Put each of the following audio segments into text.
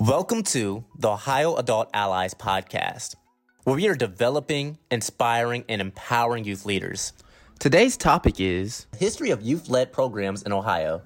Welcome to the Ohio Adult Allies podcast, where we are developing, inspiring, and empowering youth leaders. Today's topic is History of Youth Led Programs in Ohio.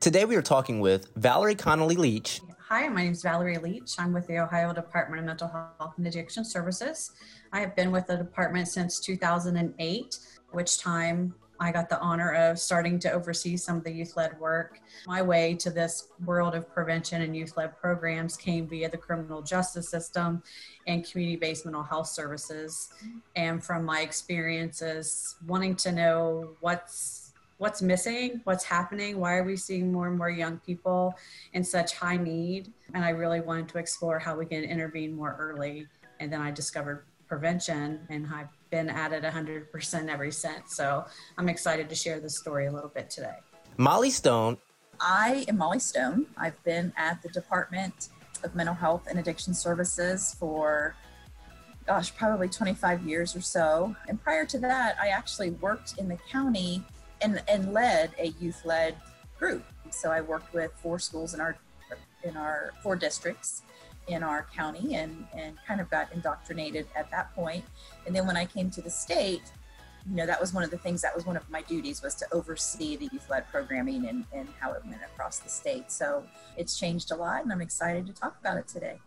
Today we are talking with Valerie Connolly Leach. Hi, my name is Valerie Leach. I'm with the Ohio Department of Mental Health and Addiction Services. I have been with the department since 2008, which time I got the honor of starting to oversee some of the youth led work. My way to this world of prevention and youth led programs came via the criminal justice system and community based mental health services. And from my experiences, wanting to know what's what's missing, what's happening, why are we seeing more and more young people in such high need? And I really wanted to explore how we can intervene more early. And then I discovered prevention and I've been at it 100% ever since. So I'm excited to share this story a little bit today. Molly Stone. I am Molly Stone. I've been at the Department of Mental Health and Addiction Services for, gosh, probably 25 years or so. And prior to that, I actually worked in the county and, and led a youth led group. So I worked with four schools in our in our four districts in our county and, and kind of got indoctrinated at that point. And then when I came to the state, you know, that was one of the things that was one of my duties was to oversee the youth led programming and, and how it went across the state. So it's changed a lot and I'm excited to talk about it today.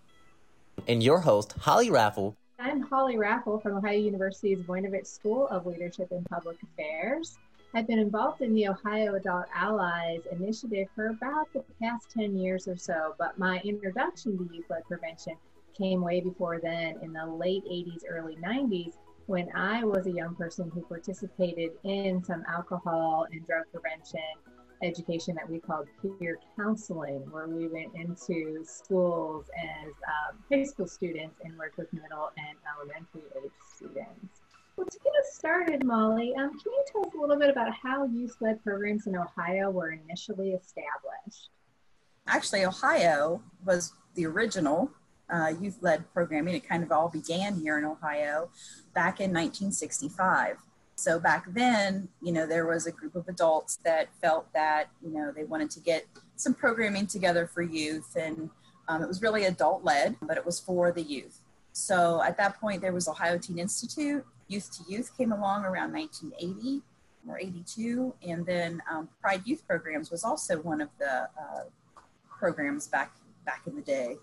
And your host, Holly Raffle. I'm Holly Raffle from Ohio University's Voinovich School of Leadership and Public Affairs. I've been involved in the Ohio Adult Allies initiative for about the past 10 years or so, but my introduction to youth led prevention came way before then in the late 80s, early 90s, when I was a young person who participated in some alcohol and drug prevention education that we called peer counseling, where we went into schools as um, high school students and worked with middle and elementary age students. Well, to get us started, Molly, um, can you tell us a little bit about how youth led programs in Ohio were initially established? Actually, Ohio was the original uh, youth led programming. It kind of all began here in Ohio back in 1965. So back then, you know, there was a group of adults that felt that, you know, they wanted to get some programming together for youth. And um, it was really adult led, but it was for the youth. So at that point, there was Ohio Teen Institute, Youth to Youth came along around 1980 or 82, and then um, Pride Youth Programs was also one of the uh, programs back back in the day.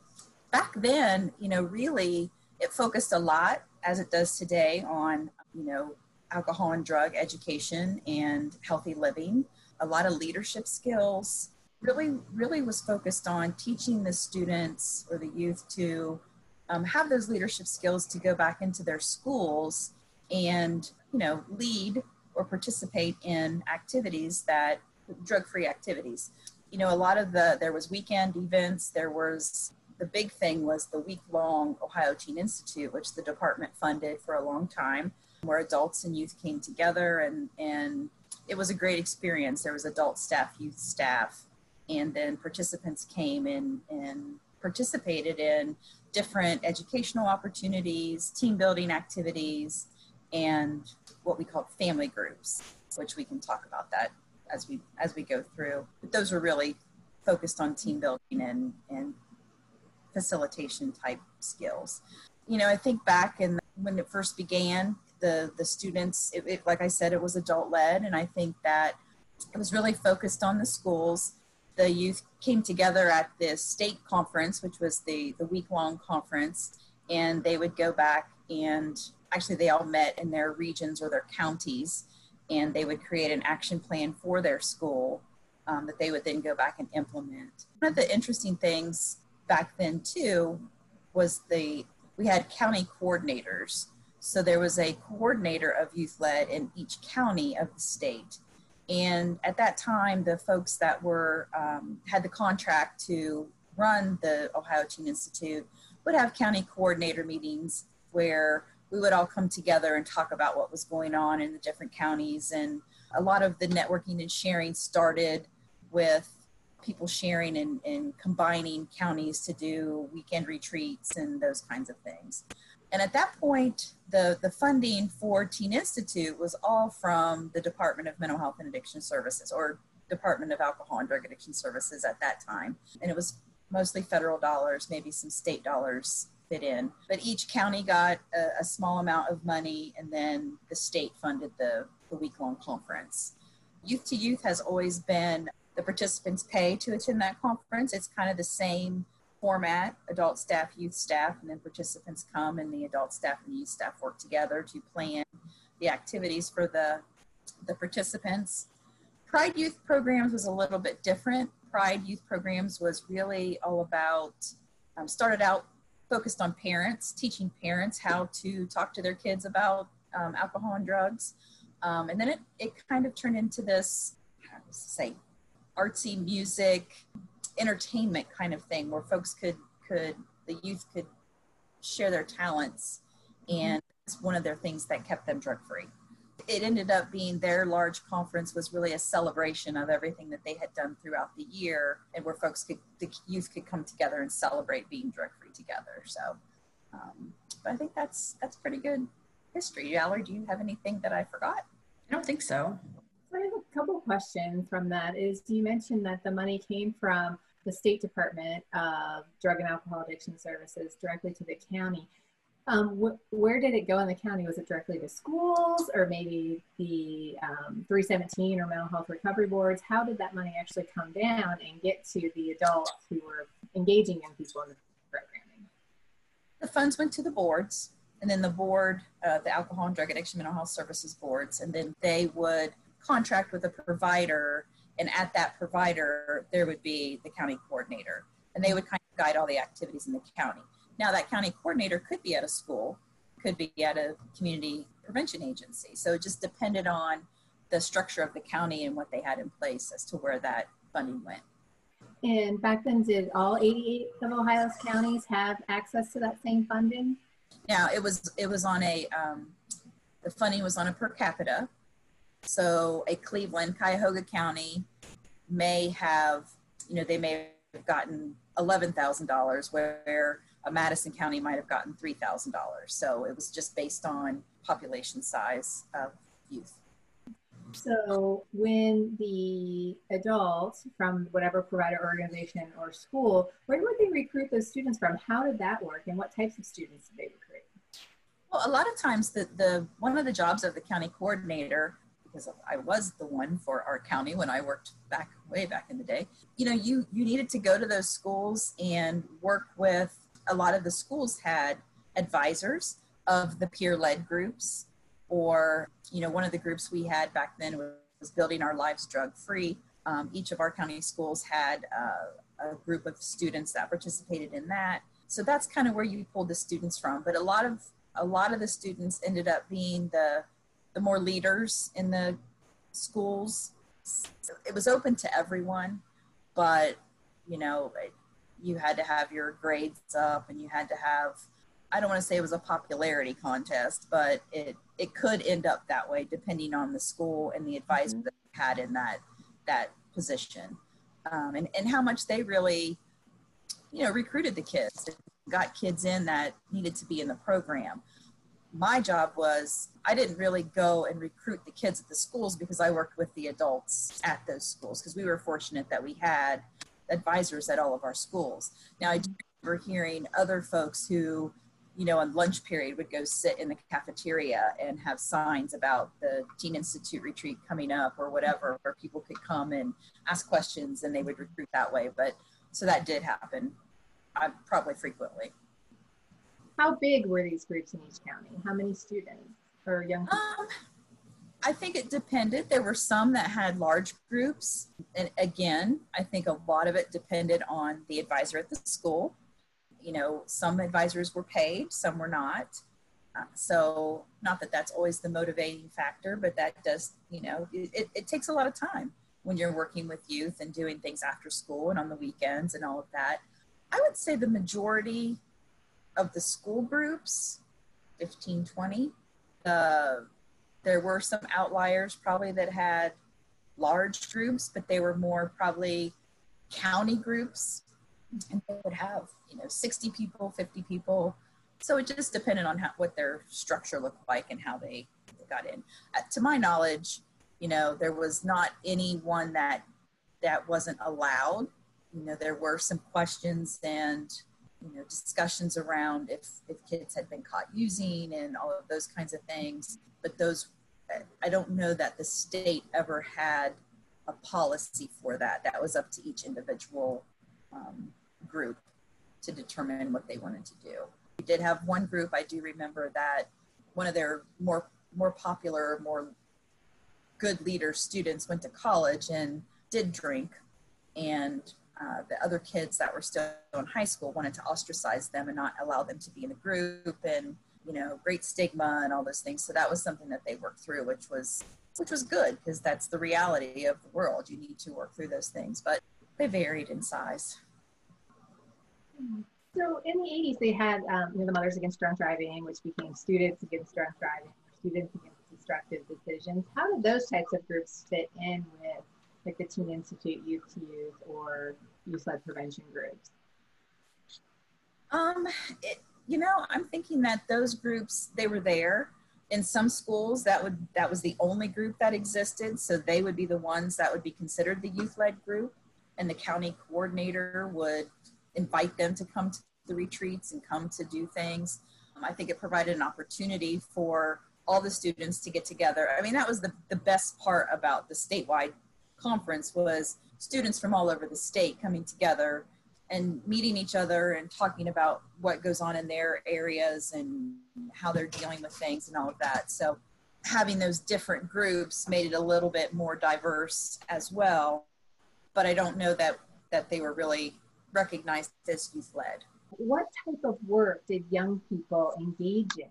Back then, you know, really it focused a lot, as it does today, on you know alcohol and drug education and healthy living. A lot of leadership skills. Really, really was focused on teaching the students or the youth to um, have those leadership skills to go back into their schools and you know lead or participate in activities that drug-free activities. You know a lot of the there was weekend events. There was the big thing was the week-long ohio teen institute which the department funded for a long time where adults and youth came together and and it was a great experience. There was adult staff youth staff and then participants came in and participated in different educational opportunities team building activities and what we call family groups, which we can talk about that as we as we go through. But those were really focused on team building and and facilitation type skills. You know, I think back and when it first began, the the students, it, it, like I said, it was adult led, and I think that it was really focused on the schools. The youth came together at the state conference, which was the the week long conference, and they would go back and actually they all met in their regions or their counties and they would create an action plan for their school um, that they would then go back and implement. One of the interesting things back then too was the we had county coordinators. So there was a coordinator of youth led in each county of the state. And at that time the folks that were um, had the contract to run the ohio teen institute would have county coordinator meetings where we would all come together and talk about what was going on in the different counties. And a lot of the networking and sharing started with people sharing and, and combining counties to do weekend retreats and those kinds of things. And at that point, the, the funding for Teen Institute was all from the Department of Mental Health and Addiction Services or Department of Alcohol and Drug Addiction Services at that time. And it was mostly federal dollars, maybe some state dollars fit in. But each county got a, a small amount of money, and then the state funded the, the week long conference. Youth to Youth has always been the participants pay to attend that conference. It's kind of the same format adult staff, youth staff, and then participants come, and the adult staff and youth staff work together to plan the activities for the, the participants. Pride Youth programs was a little bit different. Pride Youth programs was really all about, um, started out focused on parents, teaching parents how to talk to their kids about um, alcohol and drugs. Um, and then it, it kind of turned into this, how to say, artsy music, entertainment kind of thing where folks could, could, the youth could share their talents. And it's one of their things that kept them drug free. It ended up being their large conference was really a celebration of everything that they had done throughout the year and where folks could, the youth could come together and celebrate being drug free together. So, um, but I think that's, that's pretty good history. Valerie, do you have anything that I forgot? I don't think so. I have a couple questions from that. Is you mentioned that the money came from the State Department of Drug and Alcohol Addiction Services directly to the county. Um, wh- where did it go in the county? Was it directly to schools or maybe the um, 317 or mental health recovery boards? How did that money actually come down and get to the adults who were engaging young people in the programming? The funds went to the boards and then the board, uh, the Alcohol and Drug Addiction Mental Health Services boards, and then they would contract with a provider. And at that provider, there would be the county coordinator, and they would kind of guide all the activities in the county. Now, that county coordinator could be at a school, could be at a community prevention agency. So it just depended on the structure of the county and what they had in place as to where that funding went. And back then, did all 88 of Ohio's counties have access to that same funding? Now it was it was on a um, the funding was on a per capita. So a Cleveland, Cuyahoga County may have you know they may have gotten eleven thousand dollars where a Madison County might have gotten three thousand dollars. So it was just based on population size of youth. So when the adults from whatever provider organization or school, where would they recruit those students from? How did that work and what types of students did they recruit? Well, a lot of times the, the one of the jobs of the county coordinator, because I was the one for our county when I worked back way back in the day, you know, you you needed to go to those schools and work with a lot of the schools had advisors of the peer-led groups or you know one of the groups we had back then was building our lives drug free. Um, each of our county schools had uh, a group of students that participated in that. So that's kind of where you pulled the students from. But a lot of a lot of the students ended up being the the more leaders in the schools. It was open to everyone but you know you had to have your grades up and you had to have I don't want to say it was a popularity contest, but it it could end up that way depending on the school and the advisor mm-hmm. that had in that that position, um, and and how much they really, you know, recruited the kids, got kids in that needed to be in the program. My job was I didn't really go and recruit the kids at the schools because I worked with the adults at those schools because we were fortunate that we had advisors at all of our schools. Now I do remember hearing other folks who you know, on lunch period would go sit in the cafeteria and have signs about the Teen Institute retreat coming up or whatever, where people could come and ask questions and they would recruit that way. But so that did happen, uh, probably frequently. How big were these groups in each county? How many students or young people? Um, I think it depended. There were some that had large groups. And again, I think a lot of it depended on the advisor at the school you know, some advisors were paid, some were not. Uh, so, not that that's always the motivating factor, but that does, you know, it, it takes a lot of time when you're working with youth and doing things after school and on the weekends and all of that. I would say the majority of the school groups, 15, 20, uh, there were some outliers probably that had large groups, but they were more probably county groups. And they would have you know 60 people 50 people. So it just depended on how, what their structure looked like and how they, got in. Uh, to my knowledge you know there was not anyone that that wasn't allowed. You know, there were some questions and you know discussions around if if kids had been caught using and all of those kinds of things. But those i don't know that the state ever had a policy for that. That was up to each individual um, group to determine what they wanted to do. We did have one group i do remember that one of their more more popular more good leader students went to college and did drink and uh, the other kids that were still in high school wanted to ostracize them and not allow them to be in the group and you know great stigma and all those things. So that was something that they worked through which was which was good because that's the reality of the world. You need to work through those things but they varied in size. So in the 80s they had um, you know the mothers against drunk driving which became students against drunk driving students against destructive decisions. How did those types of groups fit in with like the Teen Institute Youth to Youth or youth led prevention groups? Um, it, you know, I'm thinking that those groups they were there. In some schools, that would that was the only group that existed, so they would be the ones that would be considered the youth led group, and the county coordinator would invite them to come to the retreats and come to do things. Um, I think it provided an opportunity for all the students to get together. I mean, that was the, the best part about the statewide conference was students from all over the state coming together and meeting each other and talking about what goes on in their areas and how they're dealing with things and all of that. So having those different groups made it a little bit more diverse as well. But I don't know that that they were really recognized as youth led. What type of work did young people engage in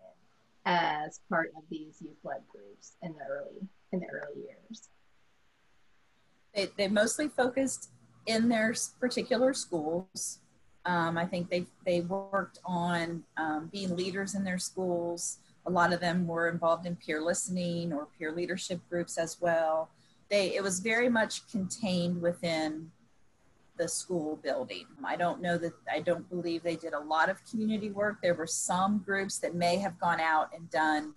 as part of these youth led groups in the early in the early years? They, they mostly focused in their particular schools. Um, I think they, they worked on um, being leaders in their schools. A lot of them were involved in peer listening or peer leadership groups as well. They, it was very much contained within the school building. I don't know that, I don't believe they did a lot of community work. There were some groups that may have gone out and done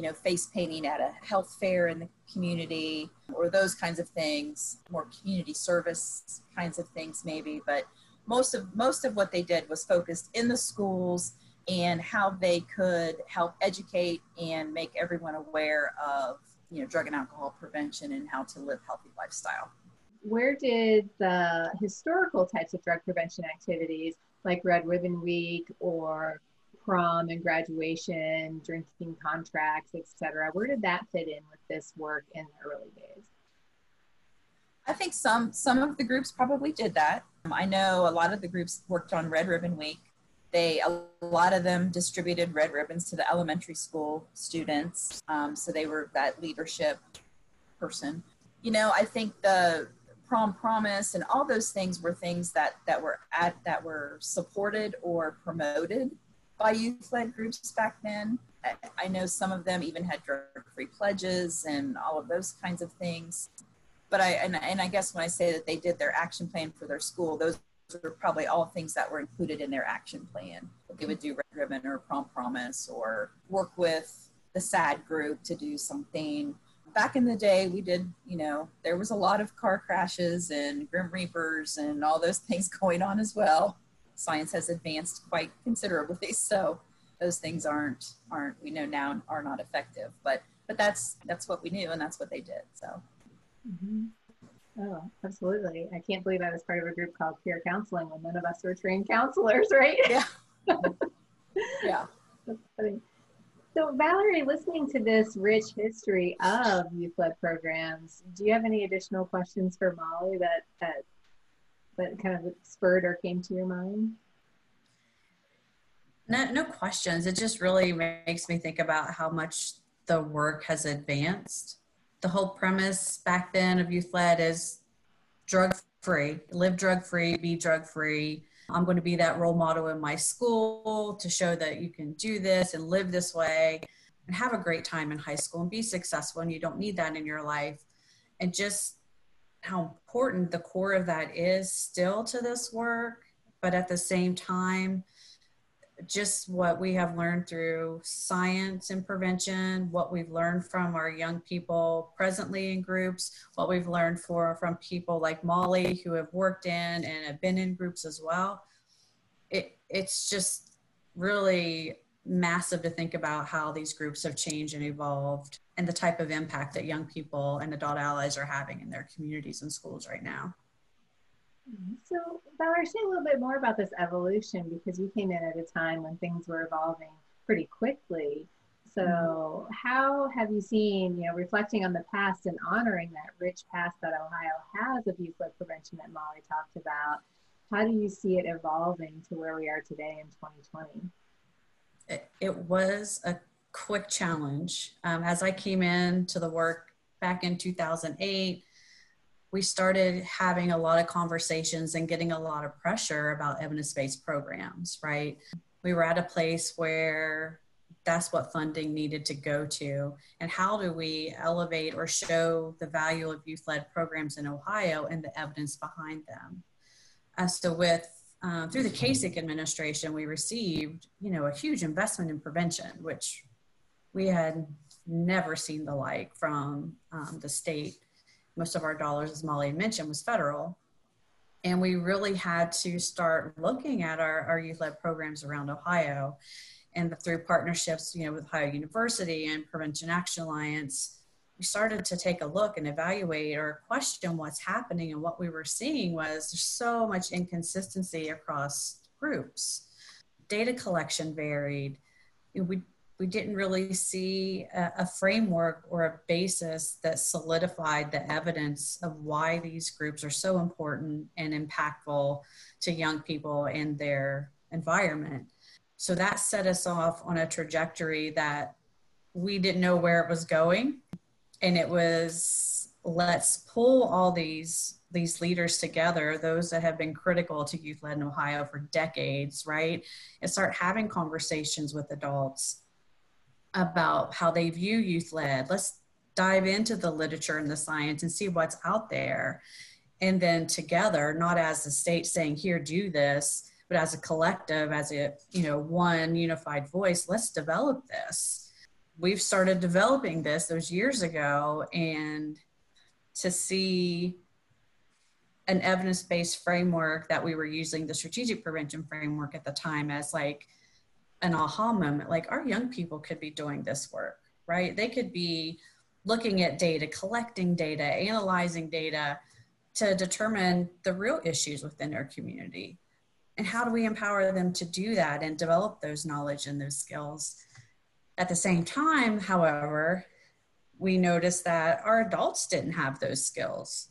you know, face painting at a health fair in the community or those kinds of things, more community service kinds of things maybe. But most of most of what they did was focused in the schools and how they could help educate and make everyone aware of you know drug and alcohol prevention and how to live healthy lifestyle. Where did the historical types of drug prevention activities like Red Ribbon Week or prom and graduation, drinking contracts, etc. Where did that fit in with this work in the early days? I think some some of the groups probably did that. I know a lot of the groups worked on Red Ribbon Week. They a lot of them distributed red ribbons to the elementary school students, um, so they were that leadership person. You know, I think the prom promise and all those things were things that that were at that were supported or promoted by youth-led groups back then. I, know some of them even had drug-free pledges and all of those kinds of things. But I and, and I guess when I say that they did their action plan for their school, those were probably all things that were included in their action plan. They would do Red Ribbon or Prom Promise or work with the SADD group to do something. Back in the day, we did, you know, there was a lot of car crashes and Grim Reapers and all those things going on as well science has advanced quite considerably. So those things aren't aren't we know now are not effective. But but that's that's what we knew and that's what they did. So. Mm-hmm. Oh, absolutely. I can't believe I was part of a group called peer counseling when none of us were trained counselors, right? Yeah. yeah. That's funny. So, Valerie, listening to this rich history of youth led programs, do you have any additional questions for Molly that, that that kind of spurred or came to your mind? No, no questions. It just really makes me think about how much the work has advanced. The whole premise back then of youth led is drug free, live drug free, be drug free. I'm going to be that role model in my school to show that you can do this and live this way and have a great time in high school and be successful. And you don't need that in your life. And just how important the core of that is still to this work, but at the same time, just what we have learned through science and prevention, what we've learned from our young people presently in groups, what we've learned for from people like Molly who have worked in and have been in groups as well. It it's just really massive to think about how these groups have changed and evolved and the type of impact that young people and adult allies are having in their communities and schools right now. So, Valerie, say a little bit more about this evolution because you came in at a time when things were evolving pretty quickly. So, mm-hmm. how have you seen, you know, reflecting on the past and honoring that rich past that Ohio has of youth led prevention that Molly talked about? How do you see it evolving to where we are today in 2020? It, was a quick challenge. Um, as I came into the work back in 2008, we started having a lot of conversations and getting a lot of pressure about evidence based programs, right? We were at a place where that's what funding needed to go to. And how do we elevate or show the value of youth led programs in Ohio and the evidence behind them? As to with uh, through the Kasich administration, we received, you know, a huge investment in prevention, which we had never seen the like from um, the state most of our dollars, as Molly mentioned, was federal. And we really had to start looking at our, our youth led programs around Ohio. And through partnerships, you know, with Ohio University and Prevention Action Alliance, we started to take a look and evaluate or question what's happening. And what we were seeing was there's so much inconsistency across groups. Data collection varied. We we didn't really see a, a, framework or a basis that solidified the evidence of why these groups are so important and impactful to young people and their environment. So that set us off on a trajectory that we didn't know where it was going. And it was let's pull all these these leaders together, those that have been critical to youth led in Ohio for decades, right? And start having conversations with adults about how they view youth led. Let's dive into the literature and the science and see what's out there. And then together, not as the state saying, here, do this, but as a collective, as a, you know, one unified voice, let's develop this. We've started developing this those years ago and to see an evidence-based framework that we were using the strategic prevention framework at the time as like an aha moment like our young people could be doing this work right? They could be looking at data collecting data analyzing data to determine the real issues within their community. And how do we empower them to do that and develop those knowledge and those skills at the same time however we noticed that our adults didn't have those skills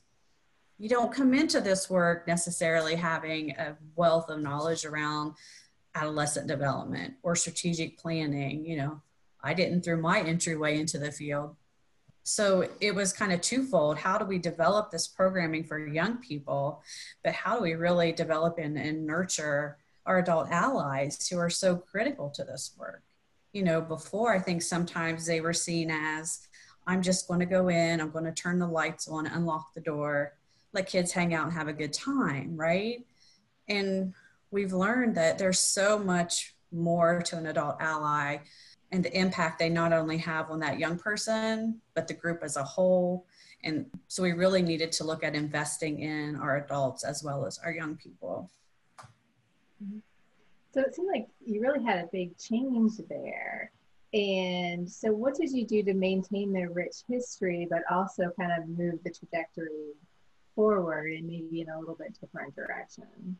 you don't come into this work necessarily having a wealth of knowledge around adolescent development or strategic planning. You know, I didn't through my entryway into the field. So it was kind of twofold. How do we develop this programming for young people? But how do we really develop and, and nurture our adult allies who are so critical to this work? You know, before I think sometimes they were seen as I'm just going to go in, I'm going to turn the lights on, unlock the door, let kids hang out and have a good time, right? And we've learned that there's so much more to an adult ally and the impact they not only have on that young person, but the group as a whole. And so we really needed to look at investing in our adults as well as our young people. Mm-hmm. So it seemed like you really had a big change there. And so, what did you do to maintain their rich history, but also kind of move the trajectory forward and maybe in a little bit different direction?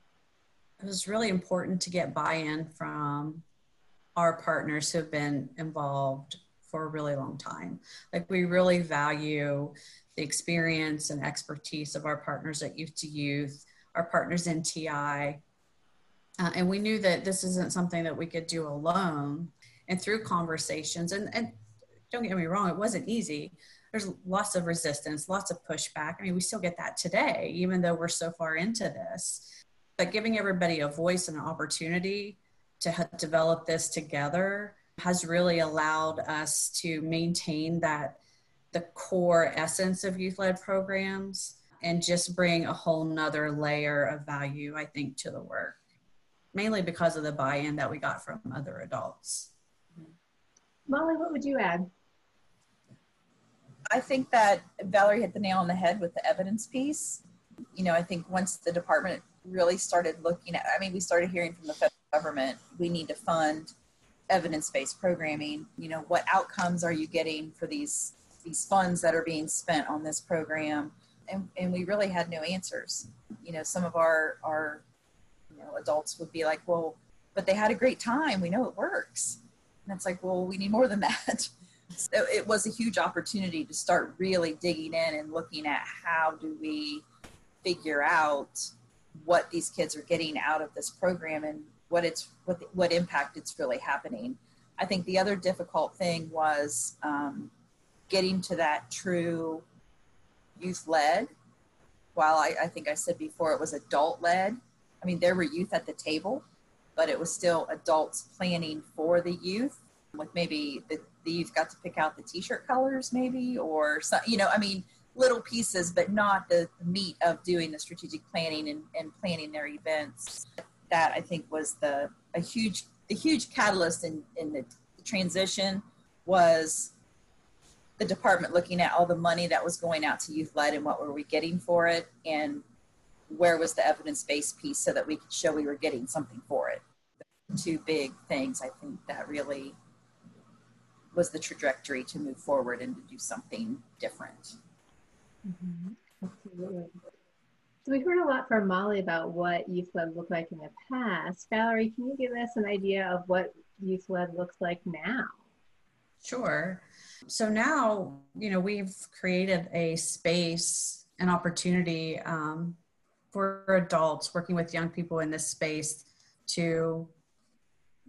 it was really important to get buy-in from our partners who have been involved for a really long time. Like we really value the experience and expertise of our partners at Youth to Youth, our partners in TI. Uh, and we knew that this isn't something that we could do alone. And through conversations, and, and don't get me wrong, it wasn't easy. There's lots of resistance, lots of pushback. I mean, we still get that today, even though we're so far into this but giving everybody a voice and an opportunity to develop this together has really allowed us to maintain that the core essence of youth-led programs and just bring a whole nother layer of value i think to the work mainly because of the buy-in that we got from other adults. Molly, what would you add? I think that Valerie hit the nail on the head with the evidence piece. You know, I think once the department really started looking at, I mean, we started hearing from the federal government, we need to fund evidence-based programming. You know, what outcomes are you getting for these these funds that are being spent on this program? And, and we really had no answers. You know, some of our our you know adults would be like, well, but they had a great time. We know it works. And it's like, well, we need more than that. So it was a huge opportunity to start really digging in and looking at how do we figure out what these kids are getting out of this program and what it's what what impact it's really happening. I think the other difficult thing was um, getting to that true youth led. While I, I think I said before it was adult led, I mean there were youth at the table, but it was still adults planning for the youth. With maybe the, the youth got to pick out the t-shirt colors maybe or some, you know i mean little pieces but not the meat of doing the strategic planning and, and planning their events. That i think was the a huge the huge catalyst in, in the transition was the department looking at all the money that was going out to youth led and what were we getting for it and where was the evidence-based piece so that we could show we were getting something for it two big things i think that really was the trajectory to move forward and to do something different. Mm-hmm. Absolutely. So we heard a lot from Molly about what Youth Led looked like in the past. Valerie, can you give us an idea of what Youth Led looks like now? Sure. So now, you know, we've created a space, an opportunity um, for adults working with young people in this space to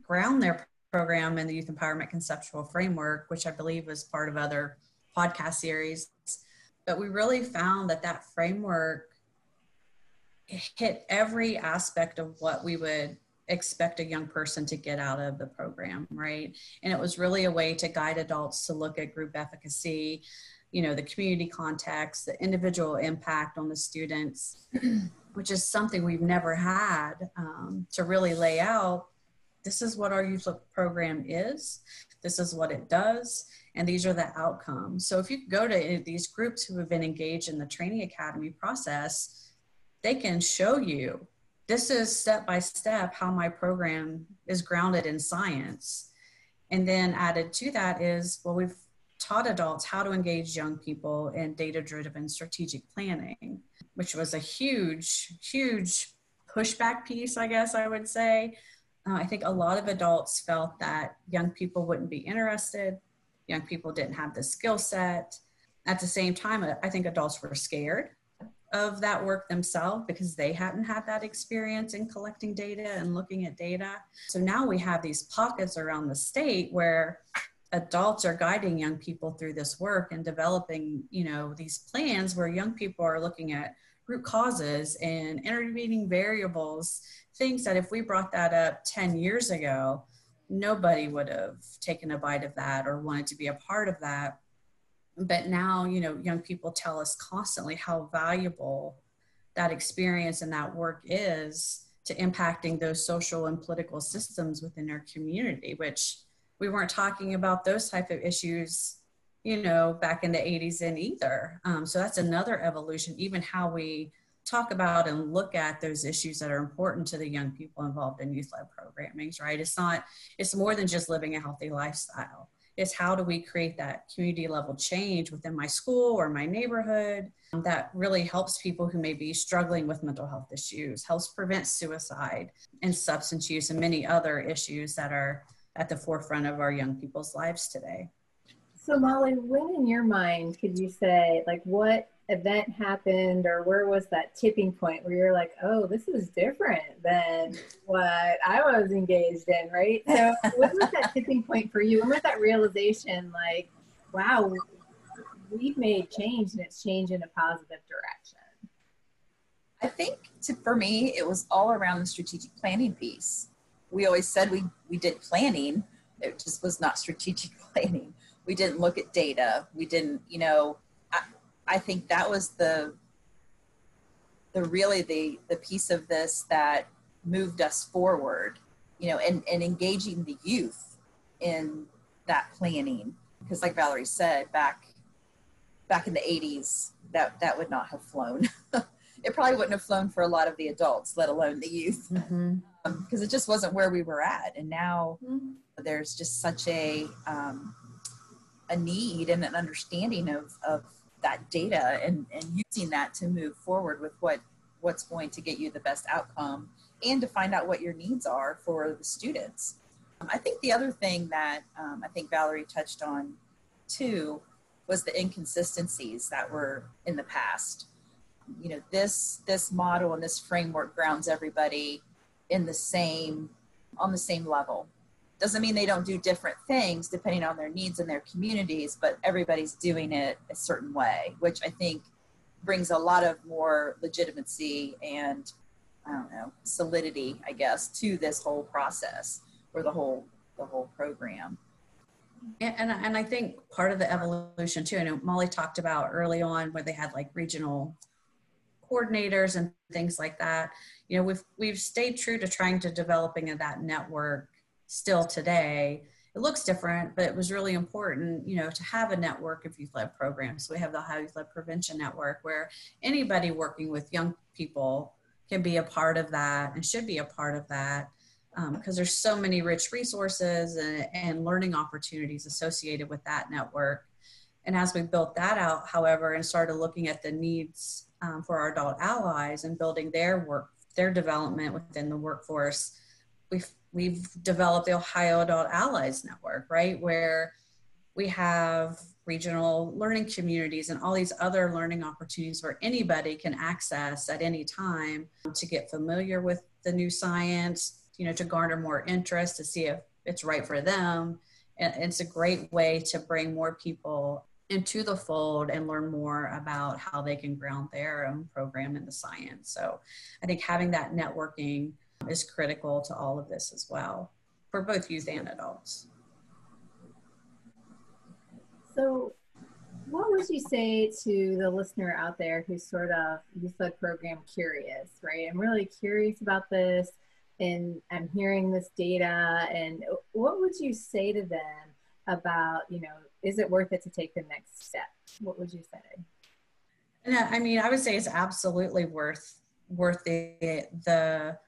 ground their program in the Youth Empowerment Conceptual Framework, which I believe was part of other podcast series. But we really found that that framework hit every aspect of what we would expect a young person to get out of the program, right? And it was really a way to guide adults to look at group efficacy, you know, the community context, the individual impact on the students, which is something we've never had um, to really lay out this is what our youth program is, this is what it does, and these are the outcomes. So if you go to these groups who have been engaged in the training academy process, they can show you this is step by step how my program is grounded in science. And then added to that is, well, we've taught adults how to engage young people in data driven strategic planning, which was a huge, huge pushback piece, I guess I would say, uh, I think a lot of adults felt that young people wouldn't be interested, young people didn't have the skill set. At the same time, I think adults were scared of that work themselves because they hadn't had that experience in collecting data and looking at data. So now we have these pockets around the state where adults are guiding young people through this work and developing, you know, these plans where young people are looking at root causes and intervening variables things that if we brought that up 10 years ago, nobody would have taken a bite of that or wanted to be a part of that. But now, you know, young people tell us constantly how valuable that experience and that work is to impacting those social and political systems within our community, which we weren't talking about those type of issues you know back in the 80s and either um, so that's another evolution even how we talk about and look at those issues that are important to the young people involved in youth led programmings, right? It's not, it's more than just living a healthy lifestyle. It's how do we create that community level change within my school or my neighborhood that really helps people who may be struggling with mental health issues, helps prevent suicide and substance use and many other issues that are at the forefront of our young people's lives today. So, Molly, when in your mind could you say, like, what event happened or where was that tipping point where you're like, oh, this is different than what I was engaged in, right? So, what was that tipping point for you? And with that realization, like, wow, we've made change and it's changed in a positive direction? I think to, for me, it was all around the strategic planning piece. We always said we, we did planning, it just was not strategic planning. We didn't look at data. We didn't, you know, I think that was the the really the the piece of this that moved us forward, you know, and, and engaging the youth in that planning. Because like Valerie said, back back in the 80s, that that would not have flown. it probably wouldn't have flown for a lot of the adults, let alone the youth, because mm-hmm. um, it just wasn't where we were at. And now mm-hmm. there's just such a um, a need and an understanding of of that data and, and using that to move forward with what what's going to get you the best outcome and to find out what your needs are for the students. Um, I think the other thing that um, I think Valerie touched on too was the inconsistencies that were in the past. You know, this this model and this framework grounds everybody in the same on the same level. Doesn't mean they don't do different things depending on their needs and their communities, but everybody's doing it a certain way, which I think brings a lot of more legitimacy and I don't know solidity, I guess, to this whole process or the whole the whole program. And, and, I think part of the evolution too, I know Molly talked about early on where they had like regional coordinators and things like that. You know, we've we've stayed true to trying to developing that network still today. It looks different, but it was really important, you know, to have a network of youth-led programs. So we have the Ohio Youth-led Prevention Network where anybody working with young people can be a part of that and should be a part of that because um, there's so many rich resources and, and learning opportunities associated with that network. And as we built that out, however, and started looking at the needs um, for our adult allies and building their work, their development within the workforce, we've we've developed the Ohio Adult Allies Network, right, where we have regional learning communities and all these other learning opportunities where anybody can access at any time to get familiar with the new science, you know to garner more interest to see if it's right for them. And it's a great way to bring more people into the fold and learn more about how they can ground their own program in the science. So i think having that networking is critical to all of this as well for both youth and adults so what would you say to the listener out there who's sort of youth led program curious right i'm really curious about this and I'm hearing this data and what would you say to them about, you know, is it worth it to take the next step? What would you say? Yeah, I mean, I would say it's absolutely worth worth the the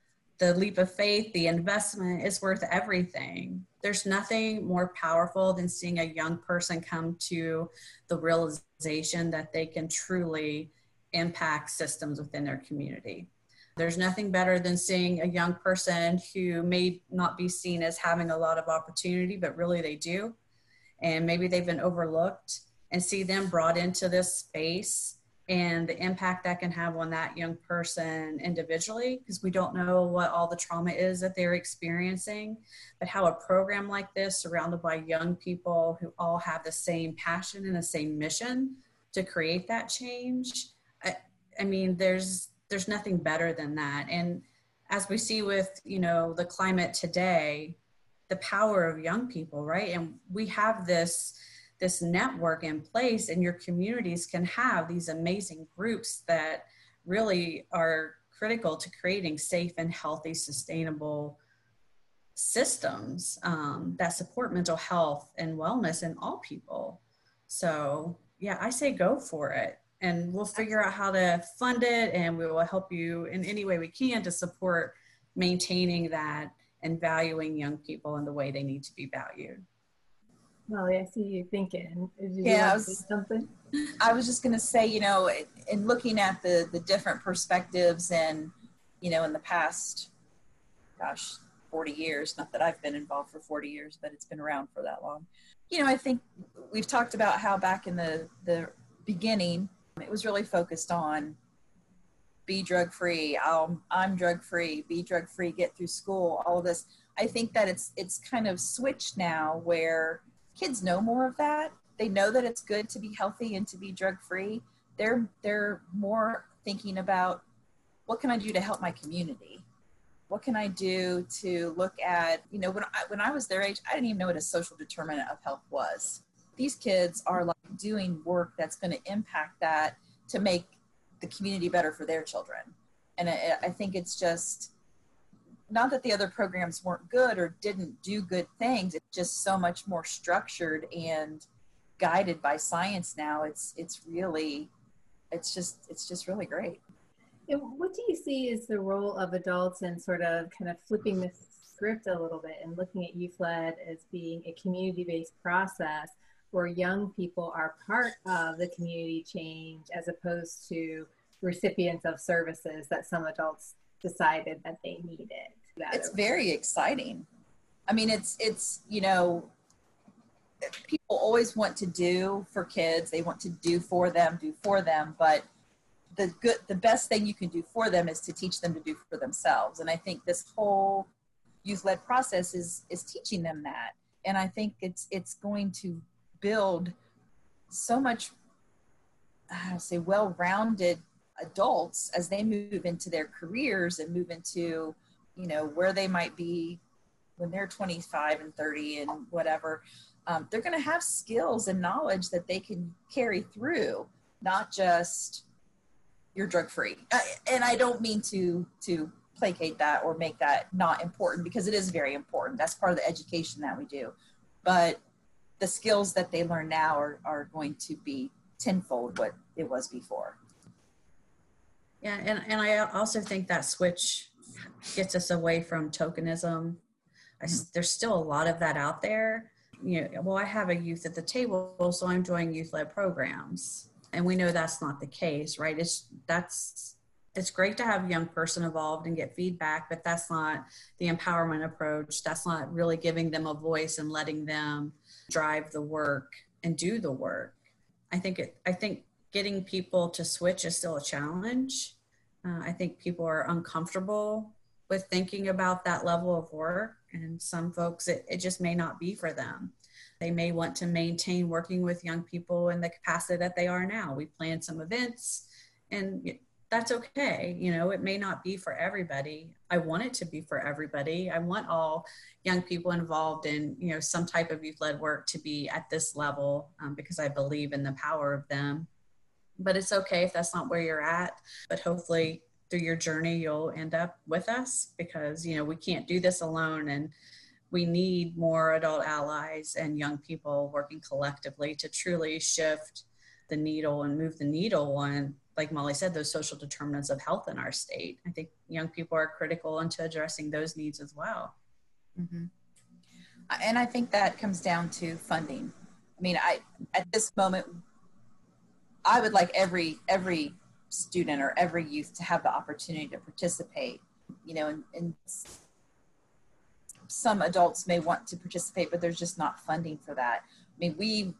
the leap of faith, the investment is worth everything. There's nothing more powerful than seeing a young person come to the realization that they can truly impact systems within their community. There's nothing better than seeing a young person who may not be seen as having a lot of opportunity, but really they do. And maybe they've been overlooked and see them brought into this space and the impact that can have on that young person individually because we don't know what all the trauma is that they're experiencing but how a program like this surrounded by young people who all have the same passion and the same mission to create that change i, I mean there's there's nothing better than that. And as we see with you know the climate today the power of young people right? And we have this this network in place and your communities can have these amazing groups that really are critical to creating safe and healthy sustainable systems um, that support mental health and wellness in all people so yeah i say go for it and we'll figure out how to fund it and we will help you in any way we can to support maintaining that and valuing young people in the way they need to be valued. Oh, well, I see you thinking. You yeah, I was, something? I was just going to say, you know, in looking at the the different perspectives and, you know, in the past, gosh, 40 years, not that I've been involved for 40 years, but it's been around for that long. You know, I think we've talked about how back in the, the beginning, it was really focused on be drug free. Um, I'm drug free. Be drug free. Get through school. All of this. I think that it's it's kind of switched now where kids know more of that. They know that it's good to be healthy and to be drug free. They're they're more thinking about what can I do to help my community. What can I do to look at you know when I when I was their age, I didn't even know what a social determinant of health was. These kids are like doing work that's going to impact that to make the community better for their children. And I, I think it's just not that the other programs weren't good or didn't do good things it's just so much more structured and guided by science now. It's it's really it's just it's just really great. And what do you see is the role of adults in sort of kind of flipping the script a little bit and looking at youth led as being a community based process where young people are part of the community change as opposed to recipients of services that some adults decided that they needed it's very exciting. I mean it's it's you know people always want to do for kids. They want to do for them do for them. But the good the best thing you can do for them is to teach them to do for themselves. And i think this whole youth led process is is teaching them that. And i think it's it's going to build so much i say well rounded adults as they move into their careers and move into you know where they might be when they're 25 and 30 and whatever um, they're going to have skills and knowledge that they can carry through not just you're drug free. And i don't mean to to placate that or make that not important because it is very important. That's part of the education that we do. But the skills that they learn now are, are going to be tenfold what it was before. Yeah and, and i also think that switch gets us away from tokenism. I, there's still a lot of that out there. You know well i have a youth at the table so i'm doing youth led programs. And we know that's not the case right? It's that's it's great to have a young person involved and get feedback but that's not the empowerment approach. That's not really giving them a voice and letting them drive the work and do the work. I think it i think getting people to switch is still a challenge uh, i think people are uncomfortable with thinking about that level of work and some folks it, it just may not be for them they may want to maintain working with young people in the capacity that they are now. We plan some events and that's okay. You know, it may not be for everybody. I want it to be for everybody. I want all young people involved in, you know, some type of youth led work to be at this level um, because I believe in the power of them. But it's okay if that's not where you're at. But hopefully, through your journey, you'll end up with us because, you know, we can't do this alone. And we need more adult allies and young people working collectively to truly shift the needle and move the needle on like molly said those social determinants of health in our state i think young people are critical into addressing those needs as well mm-hmm. and i think that comes down to funding i mean i at this moment i would like every every student or every youth to have the opportunity to participate you know and, in some adults may want to participate, but there's just not funding for that. I mean, we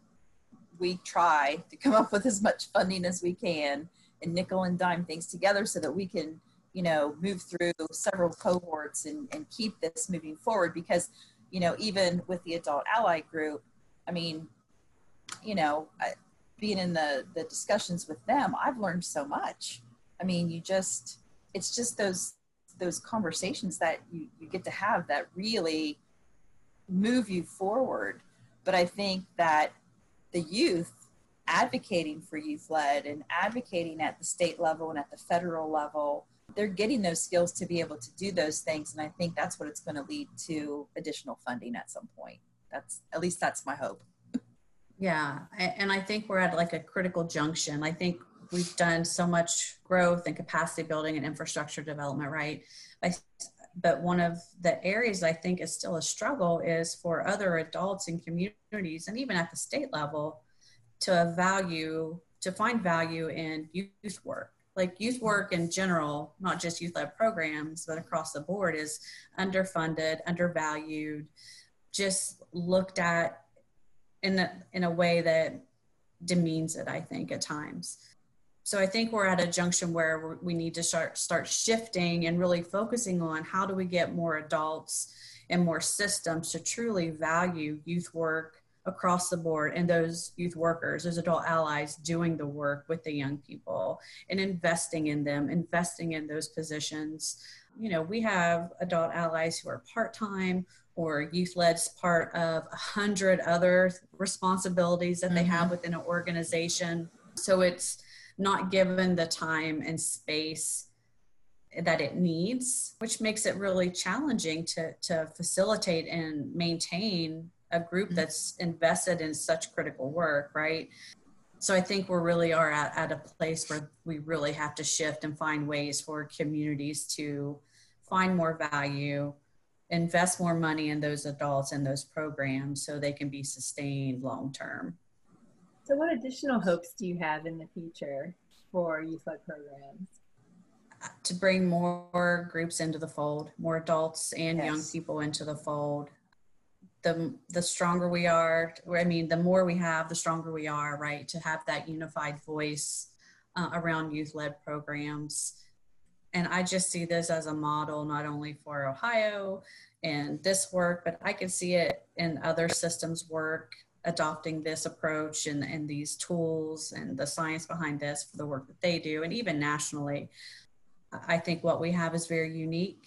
we try to come up with as much funding as we can and nickel and dime things together so that we can, you know, move through several cohorts and, and keep this moving forward. Because, you know, even with the adult ally group, I mean, you know, being in the the discussions with them, I've learned so much. I mean, you just it's just those those conversations that you, you get to have that really move you forward. But I think that the youth advocating for youth led and advocating at the state level and at the federal level, they're getting those skills to be able to do those things. And I think that's what it's going to lead to additional funding at some point. That's at least that's my hope. Yeah. And I think we're at like a critical junction. I think we've done so much growth and capacity building and infrastructure development, right? but one of the areas I think is still a struggle is for other adults and communities, and even at the state level, to value to find value in youth work. Like youth work in general, not just youth led programs, but across the board, is underfunded, undervalued, just looked at in a, in a way that demeans it. I think at times so I think we're at a junction where we need to start start shifting and really focusing on how do we get more adults and more systems to truly value youth work across the board and those youth workers, those adult allies doing the work with the young people and investing in them, investing in those positions. You know, we have adult allies who are part-time or youth led part of a hundred other responsibilities that mm-hmm. they have within an organization. So it's not given the time and space that it needs, which makes it really challenging to, to facilitate and maintain a group mm-hmm. that's invested in such critical work, right? So I think we really are at, at a place where we really have to shift and find ways for communities to find more value, invest more money in those adults and those programs so they can be sustained long term. So, what additional hopes do you have in the future for youth led programs? To bring more groups into the fold, more adults and yes. young people into the fold. The, the stronger we are, I mean, the more we have, the stronger we are, right? To have that unified voice uh, around youth led programs and I just see this as a model not only for Ohio and this work, but I can see it in other systems work adopting this approach and, and these tools and the science behind this for the work that they do, and even nationally. I think what we have is very unique,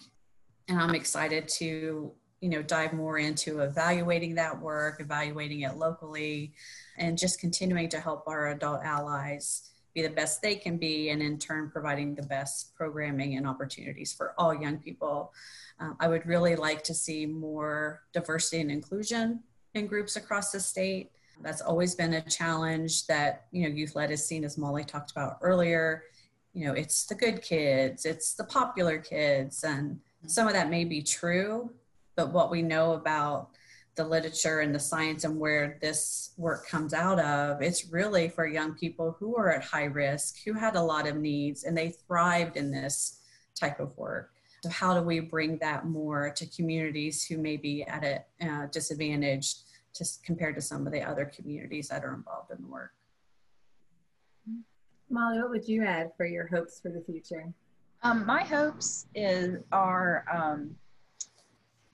and I'm excited to you know dive more into evaluating that work, evaluating it locally, and just continuing to help our adult allies be the best they can be, and in turn, providing the best programming and opportunities for all young people. Uh, I would really like to see more diversity and inclusion in groups across the state. That's always been a challenge that you know youth led is seen as Molly talked about earlier. You know, it's the good kids, it's the popular kids, and some of that may be true, but what we know about the literature and the science and where this work comes out of, it's really for young people who are at high risk, who had a lot of needs, and they thrived in this type of work. So, how do we bring that more to communities who may be at a uh, disadvantage just compared to some of the other communities that are involved in the work? Molly, what would you add for your hopes for the future? Um, my hopes is are um,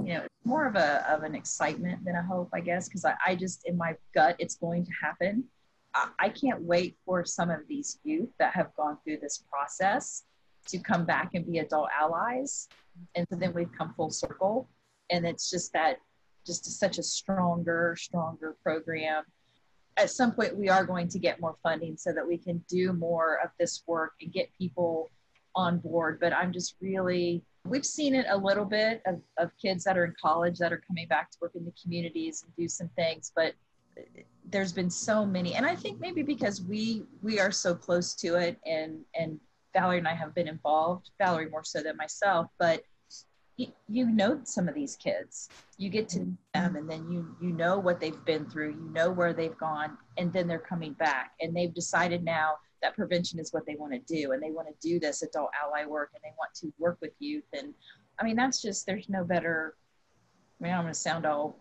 you know more of a of an excitement than a hope i guess because I, I just in my gut it's going to happen. I, I can't wait for some of these youth that have gone through this process to come back and be adult allies. And so then we've come full circle. And it's just that just such a stronger stronger program. At some point we are going to get more funding so that we can do more of this work and get people on board. But i'm just really We've seen it a little bit of, of kids that are in college that are coming back to work in the communities and do some things, but there's been so many and i think maybe because we we are so close to it and and valerie and i have been involved valerie more so than myself but you, you know some of these kids. You get to mm-hmm. them and then you you know what they've been through you know where they've gone and then they're coming back and they've decided now that prevention is what they want to do and they want to do this adult ally work and they want to work with youth and i mean that's just there's no better i mean i'm going to sound all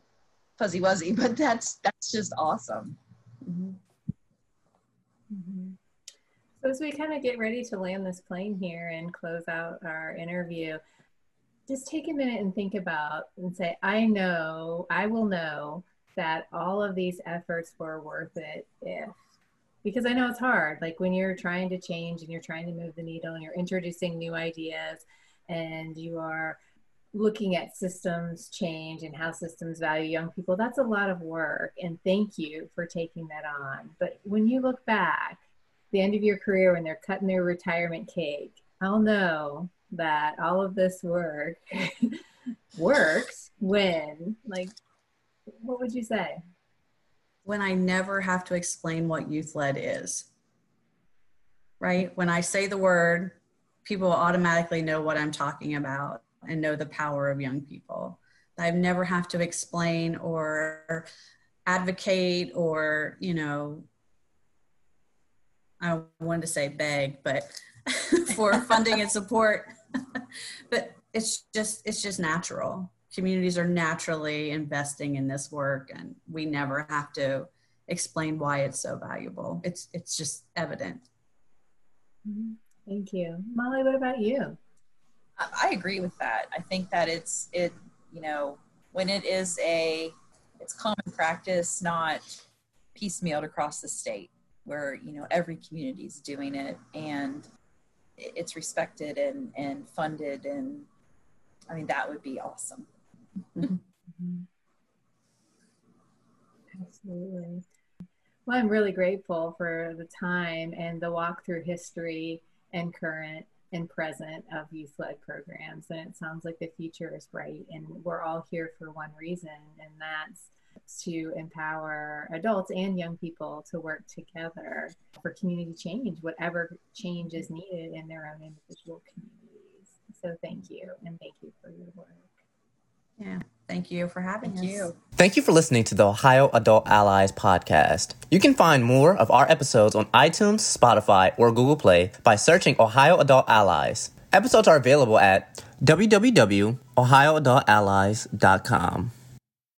fuzzy wuzzy but that's that's just awesome mm-hmm. Mm-hmm. so as we kind of get ready to land this plane here and close out our interview just take a minute and think about and say i know i will know that all of these efforts were worth it if because I know it's hard. Like when you're trying to change and you're trying to move the needle and you're introducing new ideas and you are looking at systems change and how systems value young people, that's a lot of work. And thank you for taking that on. But when you look back, the end of your career when they're cutting their retirement cake, I'll know that all of this work works when, like, what would you say? When I never have to explain what youth led is. Right? When I say the word, people automatically know what I'm talking about and know the power of young people. I never have to explain or advocate or, you know, I wanted to say beg, but for funding and support. but it's just it's just natural communities are naturally investing in this work and we never have to explain why it's so valuable. It's it's just evident. Mm-hmm. thank you. Molly what about you? I agree with that. I think that it's it you know when it is a it's common practice not piecemealed across the state where you know every community is doing it and it's respected and and funded and i mean that would be awesome Absolutely. Well, I'm really grateful for the time and the walk through history and current and present of youth led programs. And it sounds like the future is bright. And we're all here for one reason, and that's to empower adults and young people to work together for community change, whatever change is needed in their own individual communities. So thank you, and thank you for your work. Yeah. Thank you for having Thank us. you. Thank you for listening to the Ohio Adult Allies podcast. You can find more of our episodes on iTunes, Spotify, or Google Play by searching Ohio Adult Allies. Episodes are available at www.ohioadultallies.com.